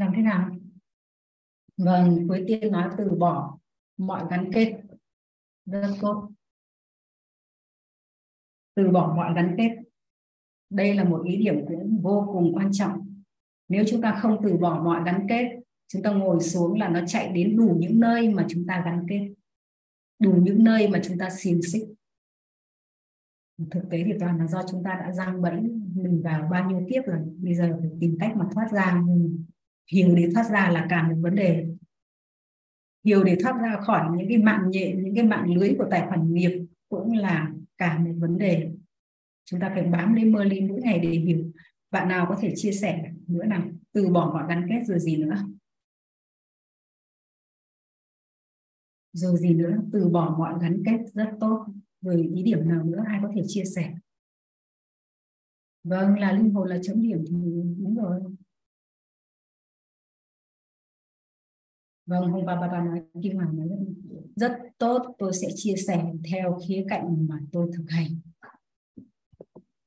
làm thế nào? Vâng cuối tiên nói từ bỏ mọi gắn kết. Rất tốt. Từ bỏ mọi gắn kết. Đây là một ý điểm cũng vô cùng quan trọng. Nếu chúng ta không từ bỏ mọi gắn kết, chúng ta ngồi xuống là nó chạy đến đủ những nơi mà chúng ta gắn kết. Đủ những nơi mà chúng ta xiềng xích. Thực tế thì toàn là do chúng ta đã giăng bẫy mình vào bao nhiêu tiếp rồi. Bây giờ phải tìm cách mà thoát ra hiểu để thoát ra là cả một vấn đề. Hiểu để thoát ra khỏi những cái mạng nhện, những cái mạng lưới của tài khoản nghiệp cũng là cả một vấn đề. Chúng ta phải bám đến Merlin mỗi ngày để hiểu. Bạn nào có thể chia sẻ nữa nào? Từ bỏ mọi gắn kết rồi gì nữa? Rồi gì nữa? Từ bỏ mọi gắn kết rất tốt. Rồi ý điểm nào nữa ai có thể chia sẻ? Vâng là linh hồn là chấm điểm. Thì đúng rồi. Vâng hôm qua bà bà nói kim hoàng nói rất tốt. Tôi sẽ chia sẻ theo khía cạnh mà tôi thực hành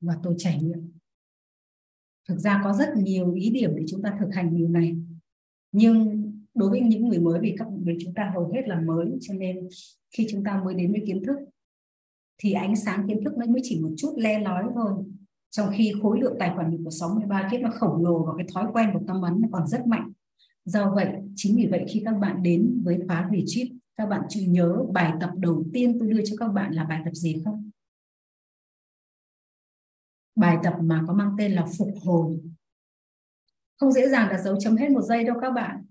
và tôi trải nghiệm. Thực ra có rất nhiều ý điểm để chúng ta thực hành điều này. Nhưng đối với những người mới vì các người chúng ta hầu hết là mới, cho nên khi chúng ta mới đến với kiến thức thì ánh sáng kiến thức nó mới chỉ một chút le lói thôi. Trong khi khối lượng tài khoản của 63 kiếp nó khổng lồ và cái thói quen của tâm ấn nó còn rất mạnh do vậy, chính vì vậy khi các bạn đến với khóa retreat, các bạn chú nhớ bài tập đầu tiên tôi đưa cho các bạn là bài tập gì không? Bài tập mà có mang tên là phục hồi. Không dễ dàng đặt dấu chấm hết một giây đâu các bạn.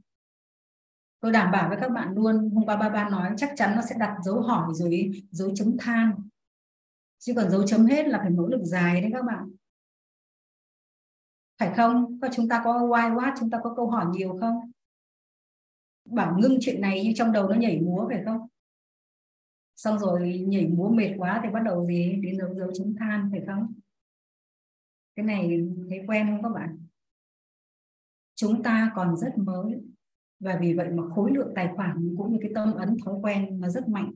Tôi đảm bảo với các bạn luôn, hôm qua ba ba nói, chắc chắn nó sẽ đặt dấu hỏi rồi dấu chấm than. Chứ còn dấu chấm hết là phải nỗ lực dài đấy các bạn phải không? Có chúng ta có why what, chúng ta có câu hỏi nhiều không? Bảo ngưng chuyện này như trong đầu nó nhảy múa phải không? Xong rồi nhảy múa mệt quá thì bắt đầu gì? Đến dấu dấu chúng than phải không? Cái này thấy quen không các bạn? Chúng ta còn rất mới và vì vậy mà khối lượng tài khoản cũng như cái tâm ấn thói quen nó rất mạnh.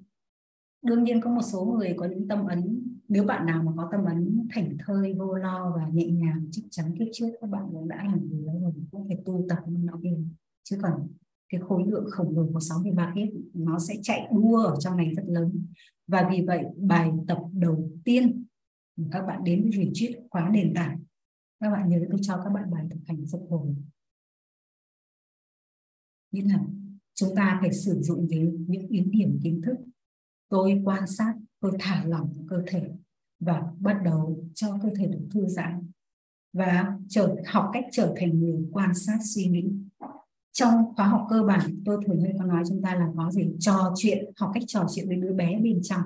Đương nhiên có một số người có những tâm ấn nếu bạn nào mà có tâm ấn thảnh thơi, vô lo và nhẹ nhàng, chắc chắn kiếp trước các bạn cũng đã làm điều đó rồi, cũng phải tu tập nó kia chứ còn cái khối lượng khổng lồ của 63 kiếp, nó sẽ chạy đua ở trong này rất lớn. Và vì vậy, bài tập đầu tiên các bạn đến với retreat khóa nền tảng. Các bạn nhớ tôi cho các bạn bài thực hành phục hồi. Nghĩa là chúng ta phải sử dụng đến những yếu điểm kiến thức. Tôi quan sát cô thả lỏng cơ thể và bắt đầu cho cơ thể được thư giãn và trở, học cách trở thành người quan sát suy nghĩ. Trong khóa học cơ bản, tôi thường hay có nói chúng ta là có gì? Trò chuyện, học cách trò chuyện với đứa bé bên trong.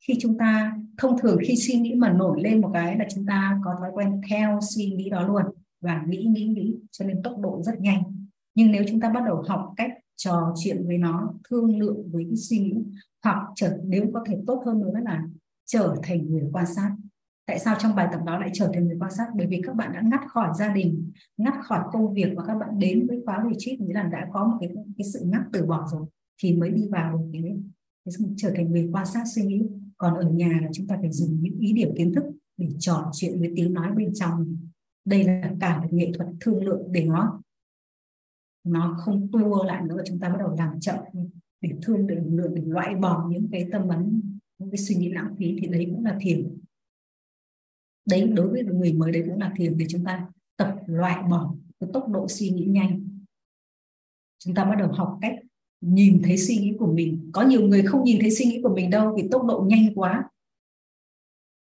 Khi chúng ta, thông thường khi suy nghĩ mà nổi lên một cái là chúng ta có thói quen theo suy nghĩ đó luôn và nghĩ nghĩ nghĩ cho nên tốc độ rất nhanh. Nhưng nếu chúng ta bắt đầu học cách trò chuyện với nó, thương lượng với cái suy nghĩ hoặc trở nếu có thể tốt hơn nữa là trở thành người quan sát. Tại sao trong bài tập đó lại trở thành người quan sát? Bởi vì các bạn đã ngắt khỏi gia đình ngắt khỏi công việc và các bạn đến với khóa retreat nghĩa là đã có một cái cái sự ngắt từ bỏ rồi thì mới đi vào cái, cái trở thành người quan sát suy nghĩ. Còn ở nhà là chúng ta phải dùng những ý điểm kiến thức để trò chuyện với tiếng nói bên trong. Đây là cả một nghệ thuật thương lượng để nó nó không tua lại nữa chúng ta bắt đầu làm chậm để thương, để lượng để loại bỏ những cái tâm ấn, những cái suy nghĩ lãng phí thì đấy cũng là thiền. Đấy, đối với người mới đấy cũng là thiền để chúng ta tập loại bỏ cái tốc độ suy nghĩ nhanh. Chúng ta bắt đầu học cách nhìn thấy suy nghĩ của mình. Có nhiều người không nhìn thấy suy nghĩ của mình đâu vì tốc độ nhanh quá.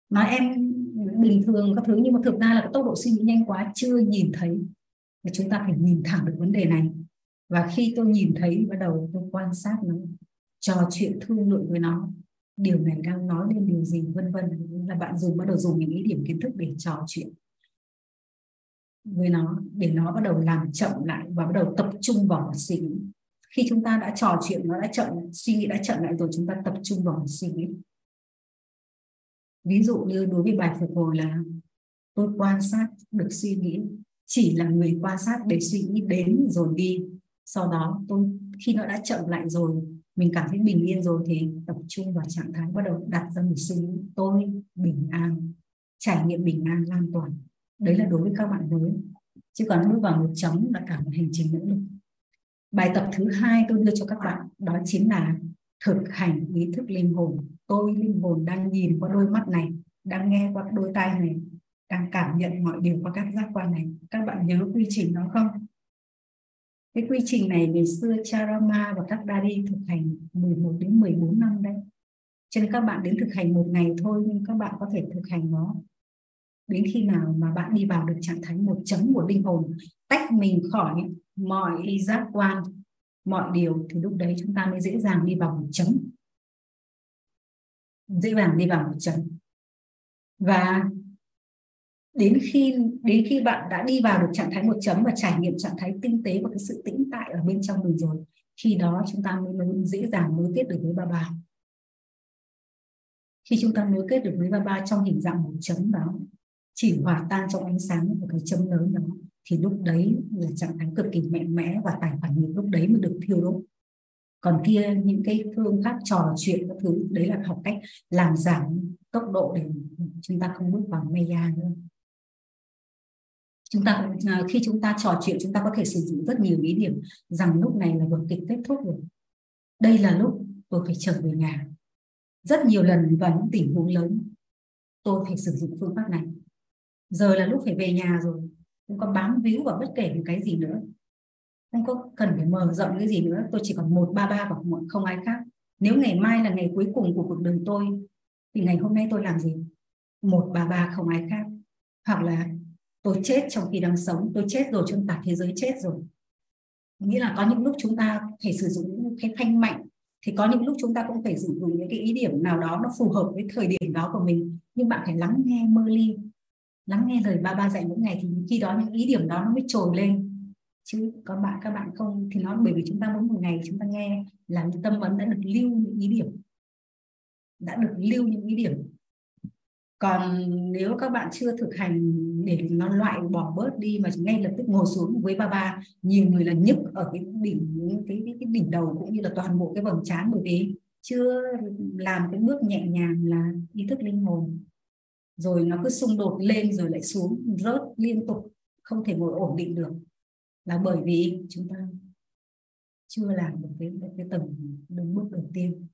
Nói em bình thường các thứ nhưng mà thực ra là cái tốc độ suy nghĩ nhanh quá chưa nhìn thấy. Và chúng ta phải nhìn thẳng được vấn đề này và khi tôi nhìn thấy, bắt đầu tôi quan sát nó, trò chuyện thương lượng với nó, điều này đang nói lên điều gì, vân vân. Là bạn dùng, bắt đầu dùng những ý điểm kiến thức để trò chuyện với nó, để nó bắt đầu làm chậm lại và bắt đầu tập trung vào suy nghĩ. Khi chúng ta đã trò chuyện, nó đã chậm, suy nghĩ đã chậm lại rồi, chúng ta tập trung vào suy nghĩ. Ví dụ như đối với bài phục hồi là, tôi quan sát được suy nghĩ, chỉ là người quan sát để suy nghĩ đến rồi đi sau đó tôi, khi nó đã chậm lại rồi, mình cảm thấy bình yên rồi thì tập trung vào trạng thái bắt đầu đặt ra một suy nghĩ, tôi bình an, trải nghiệm bình an lan toàn. Đấy là đối với các bạn mới. Chứ còn bước vào một chấm là cả một hành trình nỗ lực bài tập thứ hai tôi đưa cho các bạn đó chính là thực hành ý thức linh hồn. Tôi linh hồn đang nhìn qua đôi mắt này, đang nghe qua đôi tai này, đang cảm nhận mọi điều qua các giác quan này. Các bạn nhớ quy trình đó không? Cái quy trình này ngày xưa Charama và các Dari thực hành 11 đến 14 năm đấy cho nên các bạn đến thực hành một ngày thôi, nhưng các bạn có thể thực hành nó. Đến khi nào mà bạn đi vào được trạng thái một chấm của linh hồn, tách mình khỏi mọi giác quan, mọi điều, thì lúc đấy chúng ta mới dễ dàng đi vào một chấm. Dễ dàng đi vào một chấm. Và đến khi đến khi bạn đã đi vào được trạng thái một chấm và trải nghiệm trạng thái tinh tế và cái sự tĩnh tại ở bên trong mình rồi, khi đó chúng ta mới dễ dàng nối kết được với ba ba. Khi chúng ta nối kết được với ba ba trong hình dạng một chấm đó, chỉ hòa tan trong ánh sáng của cái chấm lớn đó, thì lúc đấy là trạng thái cực kỳ mạnh mẽ và tài khoản nghiệp lúc đấy mới được thiêu đốt. Còn kia, những cái phương pháp trò chuyện các thứ, đấy là học cách làm giảm tốc độ để chúng ta không bước vào maya nữa chúng ta à, khi chúng ta trò chuyện, chúng ta có thể sử dụng rất nhiều ý điểm rằng lúc này là vở kịch kết thúc rồi. Đây là lúc tôi phải trở về nhà. Rất nhiều lần và những tình huống lớn, tôi phải sử dụng phương pháp này. Giờ là lúc phải về nhà rồi, không có bám víu vào bất kể một cái gì nữa. Không có cần phải mở rộng cái gì nữa, tôi chỉ còn một, ba ba và không ai khác. Nếu ngày mai là ngày cuối cùng của cuộc đời tôi, thì ngày hôm nay tôi làm gì? Một, ba ba, không ai khác. Hoặc là tôi chết trong khi đang sống, tôi chết rồi trong cả thế giới chết rồi. Nghĩa là có những lúc chúng ta phải sử dụng những cái thanh mạnh, thì có những lúc chúng ta cũng phải sử dụng những cái ý điểm nào đó nó phù hợp với thời điểm đó của mình. Nhưng bạn phải lắng nghe mơ ly lắng nghe lời ba ba dạy mỗi ngày, thì khi đó những ý điểm đó nó mới trồi lên. Chứ còn bạn, các bạn không, thì nó, bởi vì chúng ta mỗi một ngày chúng ta nghe làm tâm vấn đã được lưu những ý điểm, đã được lưu những ý điểm còn nếu các bạn chưa thực hành để nó loại bỏ bớt đi mà ngay lập tức ngồi xuống với ba ba nhiều người là nhức ở cái đỉnh cái, cái, cái đỉnh đầu cũng như là toàn bộ cái vầng trán bởi vì chưa làm cái bước nhẹ nhàng là ý thức linh hồn. Rồi nó cứ xung đột lên rồi lại xuống rớt liên tục không thể ngồi ổn định được. Là bởi vì chúng ta chưa làm được cái cái tầng đứng bước đầu tiên.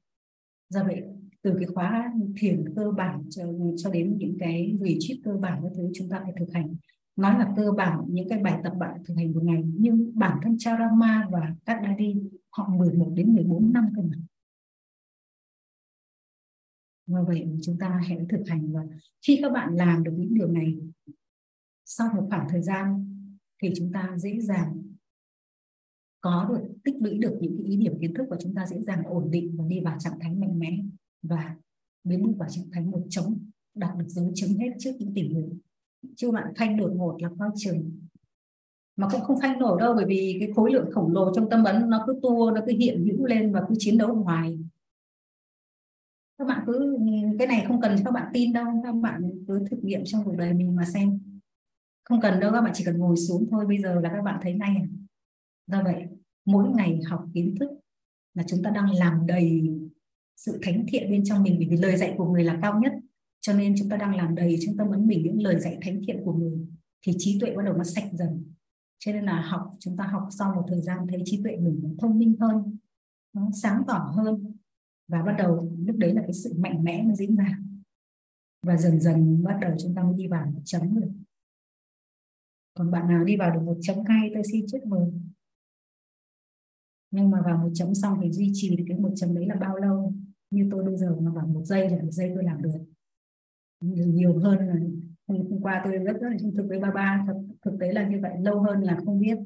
Do vậy từ cái khóa thiền cơ bản cho, cho đến những cái retreat cơ bản các thứ chúng ta phải thực hành. Nói là cơ bản những cái bài tập bạn thực hành một ngày. Nhưng bản thân Charama và các Dari họ 11 đến 14 năm cơ mà. Và vậy chúng ta hãy thực hành và khi các bạn làm được những điều này sau một khoảng thời gian thì chúng ta dễ dàng có được tích lũy được những cái ý điểm kiến thức và chúng ta dễ dàng ổn định và đi vào trạng thái mạnh mẽ và biến được vào trạng thái một chống đạt được dấu chấm hết trước những tình huống chứ bạn phanh đột ngột là coi trường. Mà cũng không phanh nổi đâu, bởi vì cái khối lượng khổng lồ trong tâm ấn nó cứ tua, nó cứ hiện hữu lên và cứ chiến đấu hoài các bạn cứ, cái này không cần các bạn tin đâu, các bạn cứ thực nghiệm trong cuộc đời mình mà xem. Không cần đâu, các bạn chỉ cần ngồi xuống thôi, bây giờ là các bạn thấy ngay à. do vậy, mỗi ngày học kiến thức là chúng ta đang làm đầy sự thánh thiện bên trong mình, bởi vì lời dạy của người là cao nhất. Cho nên chúng ta đang làm đầy chúng ta ấn mình những lời dạy thánh thiện của người, thì trí tuệ bắt đầu nó sạch dần. Cho nên là học, chúng ta học sau một thời gian thấy trí tuệ mình thông minh hơn, nó sáng tỏ hơn, và bắt đầu lúc đấy là cái sự mạnh mẽ nó diễn ra. Và dần dần bắt đầu chúng ta mới đi vào một chấm được còn bạn nào đi vào được một chấm hai, tôi xin chúc mừng nhưng mà vào một chấm xong thì duy trì được cái một chấm đấy là bao lâu? Như tôi bây giờ mà vào một giây là một giây tôi làm được. Nhiều hơn là hôm qua tôi rất rất là trung thực với ba ba. Thực, thực tế là như vậy lâu hơn là không biết.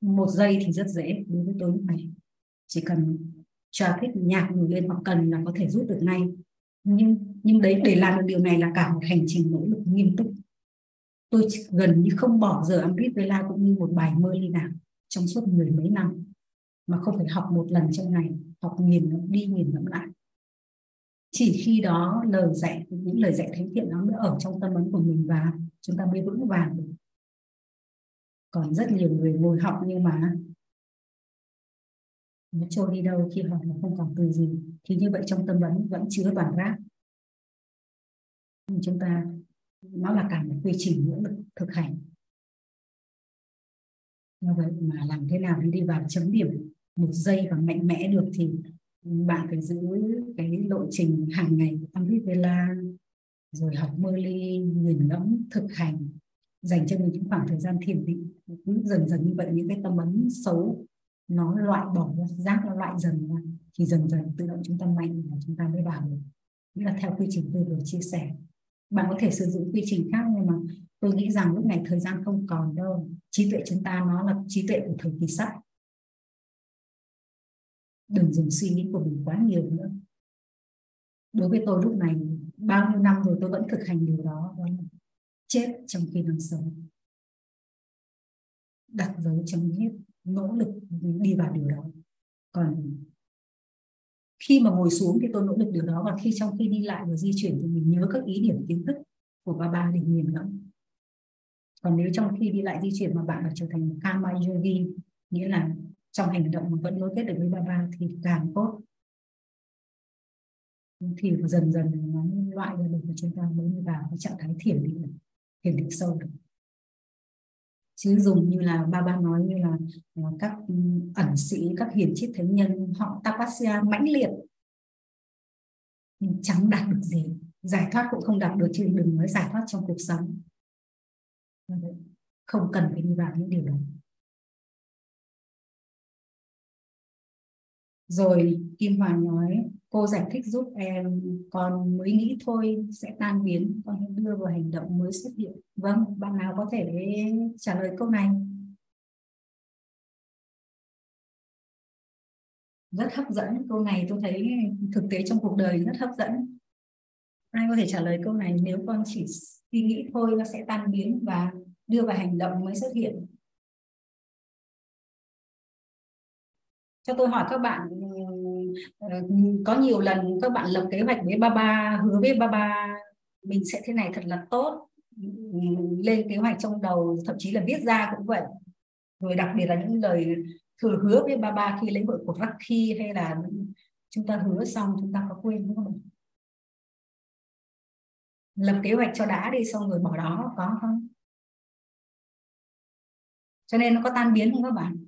Một giây thì rất dễ đối với tôi lúc này. Chỉ cần cho thích nhạc nổi lên họ cần là có thể rút được ngay. Nhưng nhưng đấy để làm được điều này là cả một hành trình nỗ lực nghiêm túc. Tôi gần như không bỏ giờ ăn với la cũng như một bài mơ ly nào trong suốt mười mấy năm, mà không phải học một lần trong ngày, học nghiền đi nghiền ngẫm lại. Chỉ khi đó lời dạy, những lời dạy thánh thiện nó mới ở trong tâm ấn của mình và chúng ta mới vững vàng được. Còn rất nhiều người ngồi học nhưng mà nó trôi đi đâu khi học nó không còn từ gì, thì như vậy trong tâm vấn vẫn chứa toàn rác chúng ta, nó là cả một quy trình nỗ lực thực hành như vậy mà làm thế nào để đi vào chấm điểm một giây và mạnh mẽ được thì bạn phải giữ cái lộ trình hàng ngày Amrita rồi học mơ ly nghiền ngẫm thực hành, dành cho mình những khoảng thời gian thiền định. Cũng dần dần như vậy những cái tâm ấn xấu, nó loại bỏ ra, rác nó loại dần ra, thì dần dần tự động chúng ta mạnh và chúng ta mới vào được. Nghĩa là theo quy trình tôi vừa chia sẻ. Bạn có thể sử dụng quy trình khác nhưng mà tôi nghĩ rằng lúc này thời gian không còn đâu. Trí tuệ chúng ta nó là trí tuệ của thời kỳ sắp. Đừng dùng suy nghĩ của mình quá nhiều nữa. Đối với tôi lúc này, bao nhiêu năm rồi tôi vẫn thực hành điều đó đó là chết trong khi đang sống. Đặt dấu chấm hết nỗ lực đi vào điều đó. Còn khi mà ngồi xuống thì tôi nỗ lực điều đó, và khi trong khi đi lại và di chuyển thì mình nhớ các ý điểm kiến thức của ba ba để nghiền ngẫm còn nếu trong khi đi lại di chuyển mà bạn là trở thành karma yogi nghĩa là trong hành động mà vẫn nối kết được với ba ba thì càng tốt. Thì dần dần nó loại ra được và chúng ta mới vào cái trạng thái thiền định thiền định sâu được. Chứ dùng như là ba ba nói như là, là các ừ, ẩn sĩ các hiền triết thánh nhân họ tapasya mãnh liệt. Nhưng chẳng đạt được gì giải thoát cũng không đạt được chứ đừng nói giải thoát trong cuộc sống. Vâng không cần phải đi vào những điều đó. Rồi, Kim Hoàng nói, cô giải thích giúp em còn mới nghĩ thôi, sẽ tan biến, con hãy đưa vào hành động mới xuất hiện vâng bạn nào có thể trả lời câu này? Rất hấp dẫn, câu này tôi thấy thực tế trong cuộc đời rất hấp dẫn ai có thể trả lời câu này? Nếu con chỉ suy nghĩ thôi, nó sẽ tan biến và đưa vào hành động mới xuất hiện. Cho tôi hỏi các bạn ờ, có nhiều lần các bạn lập kế hoạch với ba ba hứa với ba ba mình sẽ thế này thật là tốt. Lên kế hoạch trong đầu, thậm chí là viết ra cũng vậy. Rồi đặc biệt là những lời thừa hứa với ba ba khi lễ hội của Rakhi hay là chúng ta hứa xong, chúng ta có quên không? Lập kế hoạch cho đã đi, xong rồi bỏ đó, có không? Cho nên nó có tan biến không các bạn?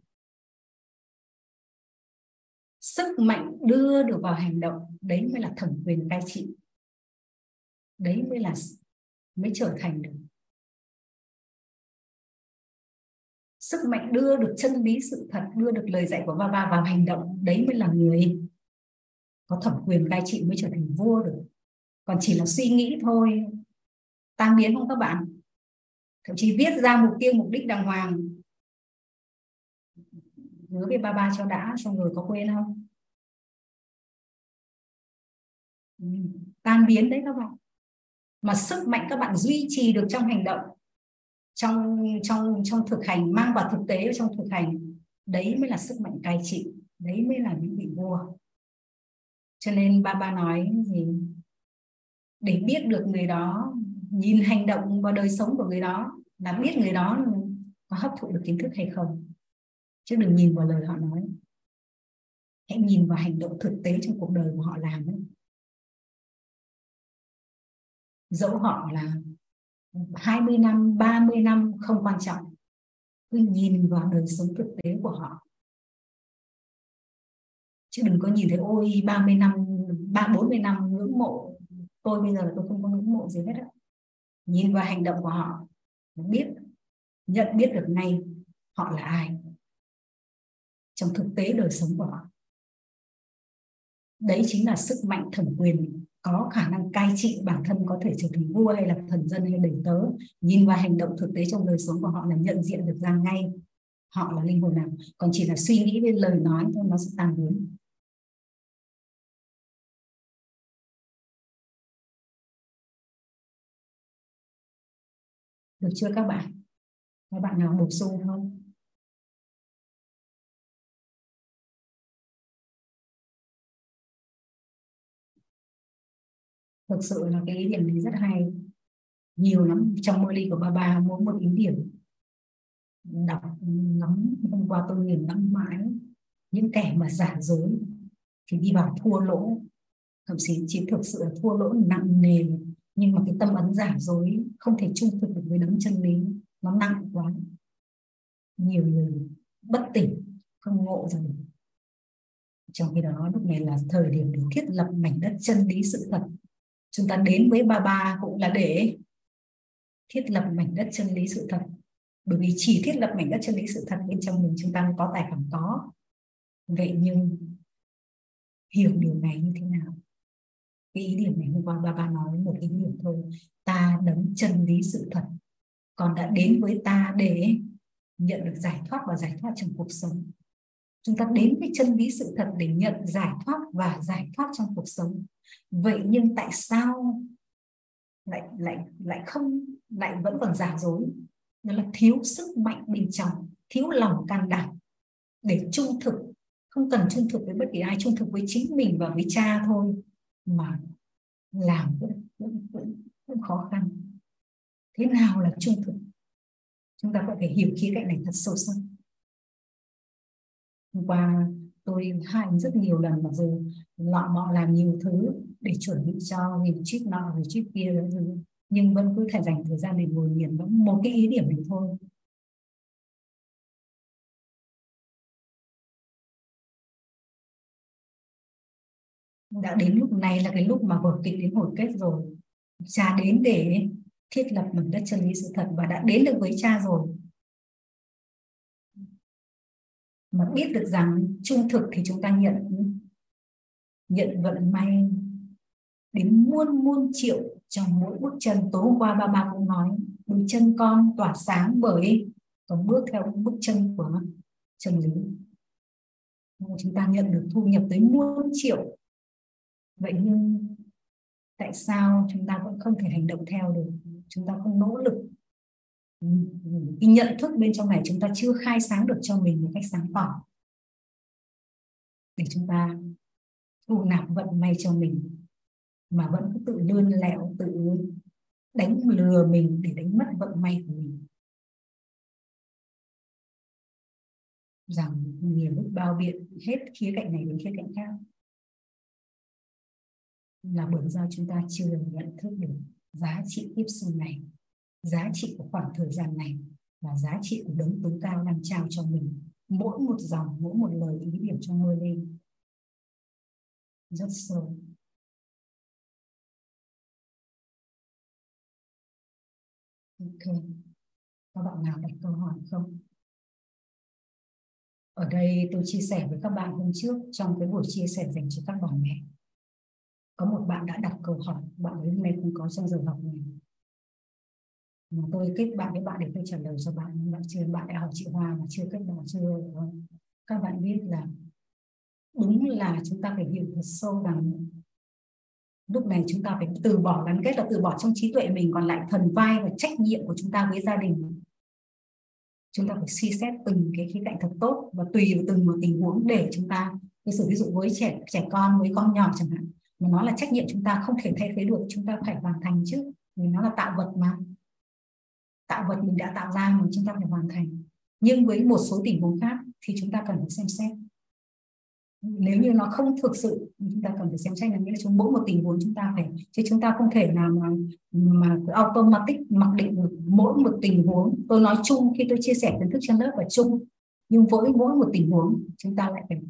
Sức mạnh đưa được vào hành động, đấy mới là thẩm quyền cai trị. Đấy mới là mới trở thành được. Sức mạnh đưa được chân lý sự thật, đưa được lời dạy của ba ba vào hành động, đấy mới là người có thẩm quyền cai trị mới trở thành vua được còn chỉ là suy nghĩ thôi. Tan biến không các bạn? Thậm chí viết ra mục tiêu, mục đích đàng hoàng. Hứa với ba ba cho đã, xong rồi có quên không? Ừ. tan biến đấy các bạn. Mà sức mạnh các bạn duy trì được trong hành động, trong trong trong thực hành, mang vào thực tế trong thực hành, đấy mới là sức mạnh cai trị, đấy mới là những vị vua. Cho nên ba ba nói gì? Để biết được người đó, nhìn hành động và đời sống của người đó, là biết người đó có hấp thụ được kiến thức hay không. Chứ đừng nhìn vào lời họ nói. Hãy nhìn vào hành động thực tế trong cuộc đời của họ làm ấy. dẫu họ là 20 năm 30 năm không quan trọng. Cứ nhìn vào đời sống thực tế của họ. Chứ đừng có nhìn thấy, ôi 30 năm, ba 40 năm ngưỡng mộ tôi bây giờ là tôi không có ngưỡng mộ gì hết á nhìn vào hành động của họ biết, nhận biết được ngay họ là ai trong thực tế đời sống của họ. Đấy chính là sức mạnh thẩm quyền, có khả năng cai trị bản thân, có thể trở thành vua hay là thần dân hay đầy tớ. Nhìn vào hành động thực tế trong đời sống của họ là nhận diện được ra ngay họ là linh hồn nào. Còn chỉ là suy nghĩ với lời nói thôi, nó sẽ tàn biến. Được chưa các bạn? Các bạn nào bổ sung không? Thực sự là cái ý điểm này rất hay. Nhiều lắm, trong mơ ly của ba ba, mỗi một ý điểm. Đọc ngắm hôm qua tôi nhìn ngắm mãi. Những kẻ mà giả dối thì đi vào thua lỗ. Thậm chí chỉ thực sự là thua lỗ nặng nề nhưng mà cái tâm ấn giả dối không thể trung thực được với đấng chân lý. Nó nặng quá. Nhiều người bất tỉnh, không ngộ ra được trong khi đó lúc này là thời điểm để thiết lập mảnh đất chân lý sự thật. Chúng ta đến với ba ba cũng là để thiết lập mảnh đất chân lý sự thật. Bởi vì chỉ thiết lập mảnh đất chân lý sự thật bên trong mình chúng ta có tài khoản có. Vậy nhưng hiểu điều này như thế nào? Cái ý điểm này hôm qua ba ba nói một ý điểm thôi. Ta đấng chân lý sự thật. Còn đã đến với ta để nhận được giải thoát và giải thoát trong cuộc sống. Chúng ta đến với chân lý sự thật để nhận giải thoát và giải thoát trong cuộc sống. Vậy nhưng tại sao lại lại lại không, lại vẫn còn giả dối? Đó là thiếu sức mạnh bên trong, thiếu lòng can đảm để trung thực. Không cần trung thực với bất kỳ ai, trung thực với chính mình và với cha thôi mà làm cũng, cũng, cũng, cũng khó khăn. Thế nào là trung thực? Chúng ta có thể hiểu khía cạnh này thật sâu sắc. Hôm qua tôi hại rất nhiều lần mặc dù lọ mọ làm nhiều thứ để chuẩn bị cho vì chip nọ rồi chip kia nhưng vẫn cứ phải dành thời gian để ngồi nghiền một cái ý điểm này thôi. Đã đến lúc này là cái lúc mà vở kịch đến hồi kết rồi. Cha đến để thiết lập mảnh đất chân lý sự thật và đã đến được với cha rồi. Mà biết được rằng trung thực thì chúng ta nhận nhận vận may đến muôn muôn triệu trong mỗi bước chân. Tối hôm qua ba ba cũng nói, đôi chân con tỏa sáng bởi còn bước theo bước chân của chân lý. Chúng ta nhận được thu nhập tới muôn triệu vậy nhưng tại sao chúng ta vẫn không thể hành động theo được? Chúng ta không nỗ lực. Cái nhận thức bên trong này chúng ta chưa khai sáng được cho mình một cách sáng tỏ. Để chúng ta thu nạp vận may cho mình mà vẫn cứ tự lươn lẹo, tự đánh lừa mình để đánh mất vận may của mình. Rằng nhiều lúc bao biện hết khía cạnh này đến khía cạnh khác là bởi do chúng ta chưa nhận thức được giá trị tiếp sinh này, giá trị của khoảng thời gian này và giá trị của đấng tối cao đang trao cho mình mỗi một dòng, mỗi một lời ý điểm cho ngôi lên rất sâu. Ok. Các bạn nào đặt câu hỏi không? Ở đây tôi chia sẻ với các bạn hôm trước trong cái buổi chia sẻ dành cho các bà mẹ có một bạn đã đặt câu hỏi, bạn ấy hôm nay cũng có trong giờ học này. Mà tôi kết bạn với bạn để tôi trả lời cho bạn, nhưng bạn chưa, bạn đã hỏi chị Hoa mà chưa kết bạn, chưa các bạn biết là đúng là chúng ta phải hiểu thật sâu rằng lúc này chúng ta phải từ bỏ gắn kết là từ bỏ trong trí tuệ mình, còn lại thần vai và trách nhiệm của chúng ta với gia đình. Chúng ta phải suy xét từng cái khía cạnh thật tốt và tùy vào từng một tình huống để chúng ta, ví dụ ví dụ với trẻ trẻ con, với con nhỏ chẳng hạn nó là trách nhiệm chúng ta, không thể thay thế được, chúng ta phải hoàn thành chứ. Vì nó là tạo vật mà. Tạo vật mình đã tạo ra mà chúng ta phải hoàn thành. Nhưng với một số tình huống khác thì chúng ta cần phải xem xét. Nếu như nó không thực sự chúng ta cần phải xem xét. Là nghĩa là chúng mỗi một tình huống chúng ta phải, chứ chúng ta không thể nào mà mà automatic mặc định được mỗi một tình huống. Tôi nói chung khi tôi chia sẻ kiến thức trên lớp và chung. Nhưng với mỗi một tình huống, chúng ta lại phải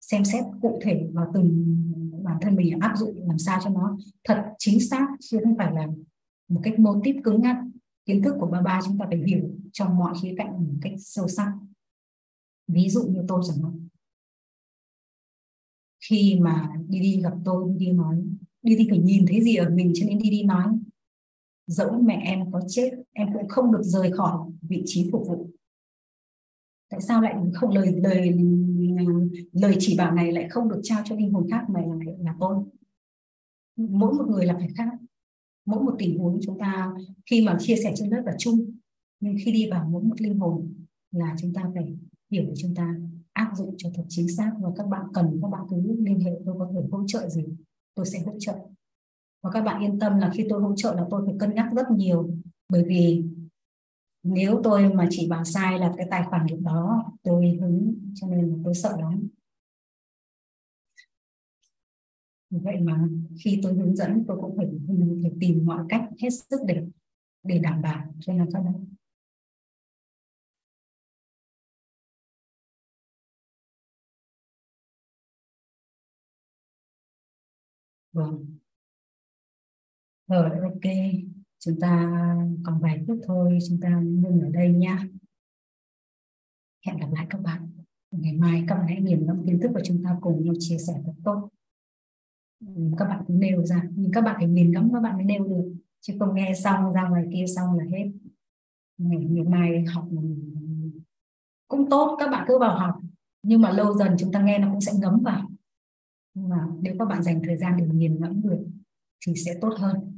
xem xét cụ thể vào từng bản thân mình, áp dụng làm sao cho nó thật chính xác, chứ không phải là một cách mô típ cứng nhắc. Kiến thức của ba ba chúng ta phải hiểu trong mọi khía cạnh một cách sâu sắc. Ví dụ như tôi chẳng hạn. Khi mà đi đi gặp tôi đi đi nói đi đi phải nhìn thấy gì ở mình cho nên đi đi nói, dẫu mẹ em có chết, em cũng không được rời khỏi vị trí phục vụ. Tại sao lại không lời lời lời chỉ bảo này lại không được trao cho linh hồn khác mà là, là tôi mỗi một người là phải khác. Mỗi một tình huống chúng ta khi mà chia sẻ trên lớp là chung nhưng khi đi vào mỗi một linh hồn là chúng ta phải hiểu để chúng ta áp dụng cho thật chính xác. Và các bạn cần các bạn cứ liên hệ tôi có thể hỗ trợ gì tôi sẽ hỗ trợ. Và các bạn yên tâm là khi tôi hỗ trợ là tôi phải cân nhắc rất nhiều bởi vì nếu tôi mà chỉ bảo sai là cái tài khoản lúc đó tôi hứng cho nên tôi sợ lắm. Vậy mà khi tôi hướng dẫn tôi cũng phải, phải tìm mọi cách hết sức để để đảm bảo cho nó các bạn vâng. Rồi ok chúng ta còn vài phút thôi chúng ta ngừng ở đây nha hẹn gặp lại các bạn. Ngày mai các bạn hãy nghiền ngẫm kiến thức và chúng ta cùng nhau chia sẻ thật tốt. Ừ, các bạn cũng nêu ra. Nhưng các bạn phải nghiền ngẫm các bạn mới nêu được. Chứ không nghe xong ra ngoài kia xong là hết. Ngày, ngày mai học cũng tốt các bạn cứ vào học. Nhưng mà lâu dần chúng ta nghe nó cũng sẽ ngấm vào. Nhưng mà nếu các bạn dành thời gian để nghiền ngẫm được thì sẽ tốt hơn.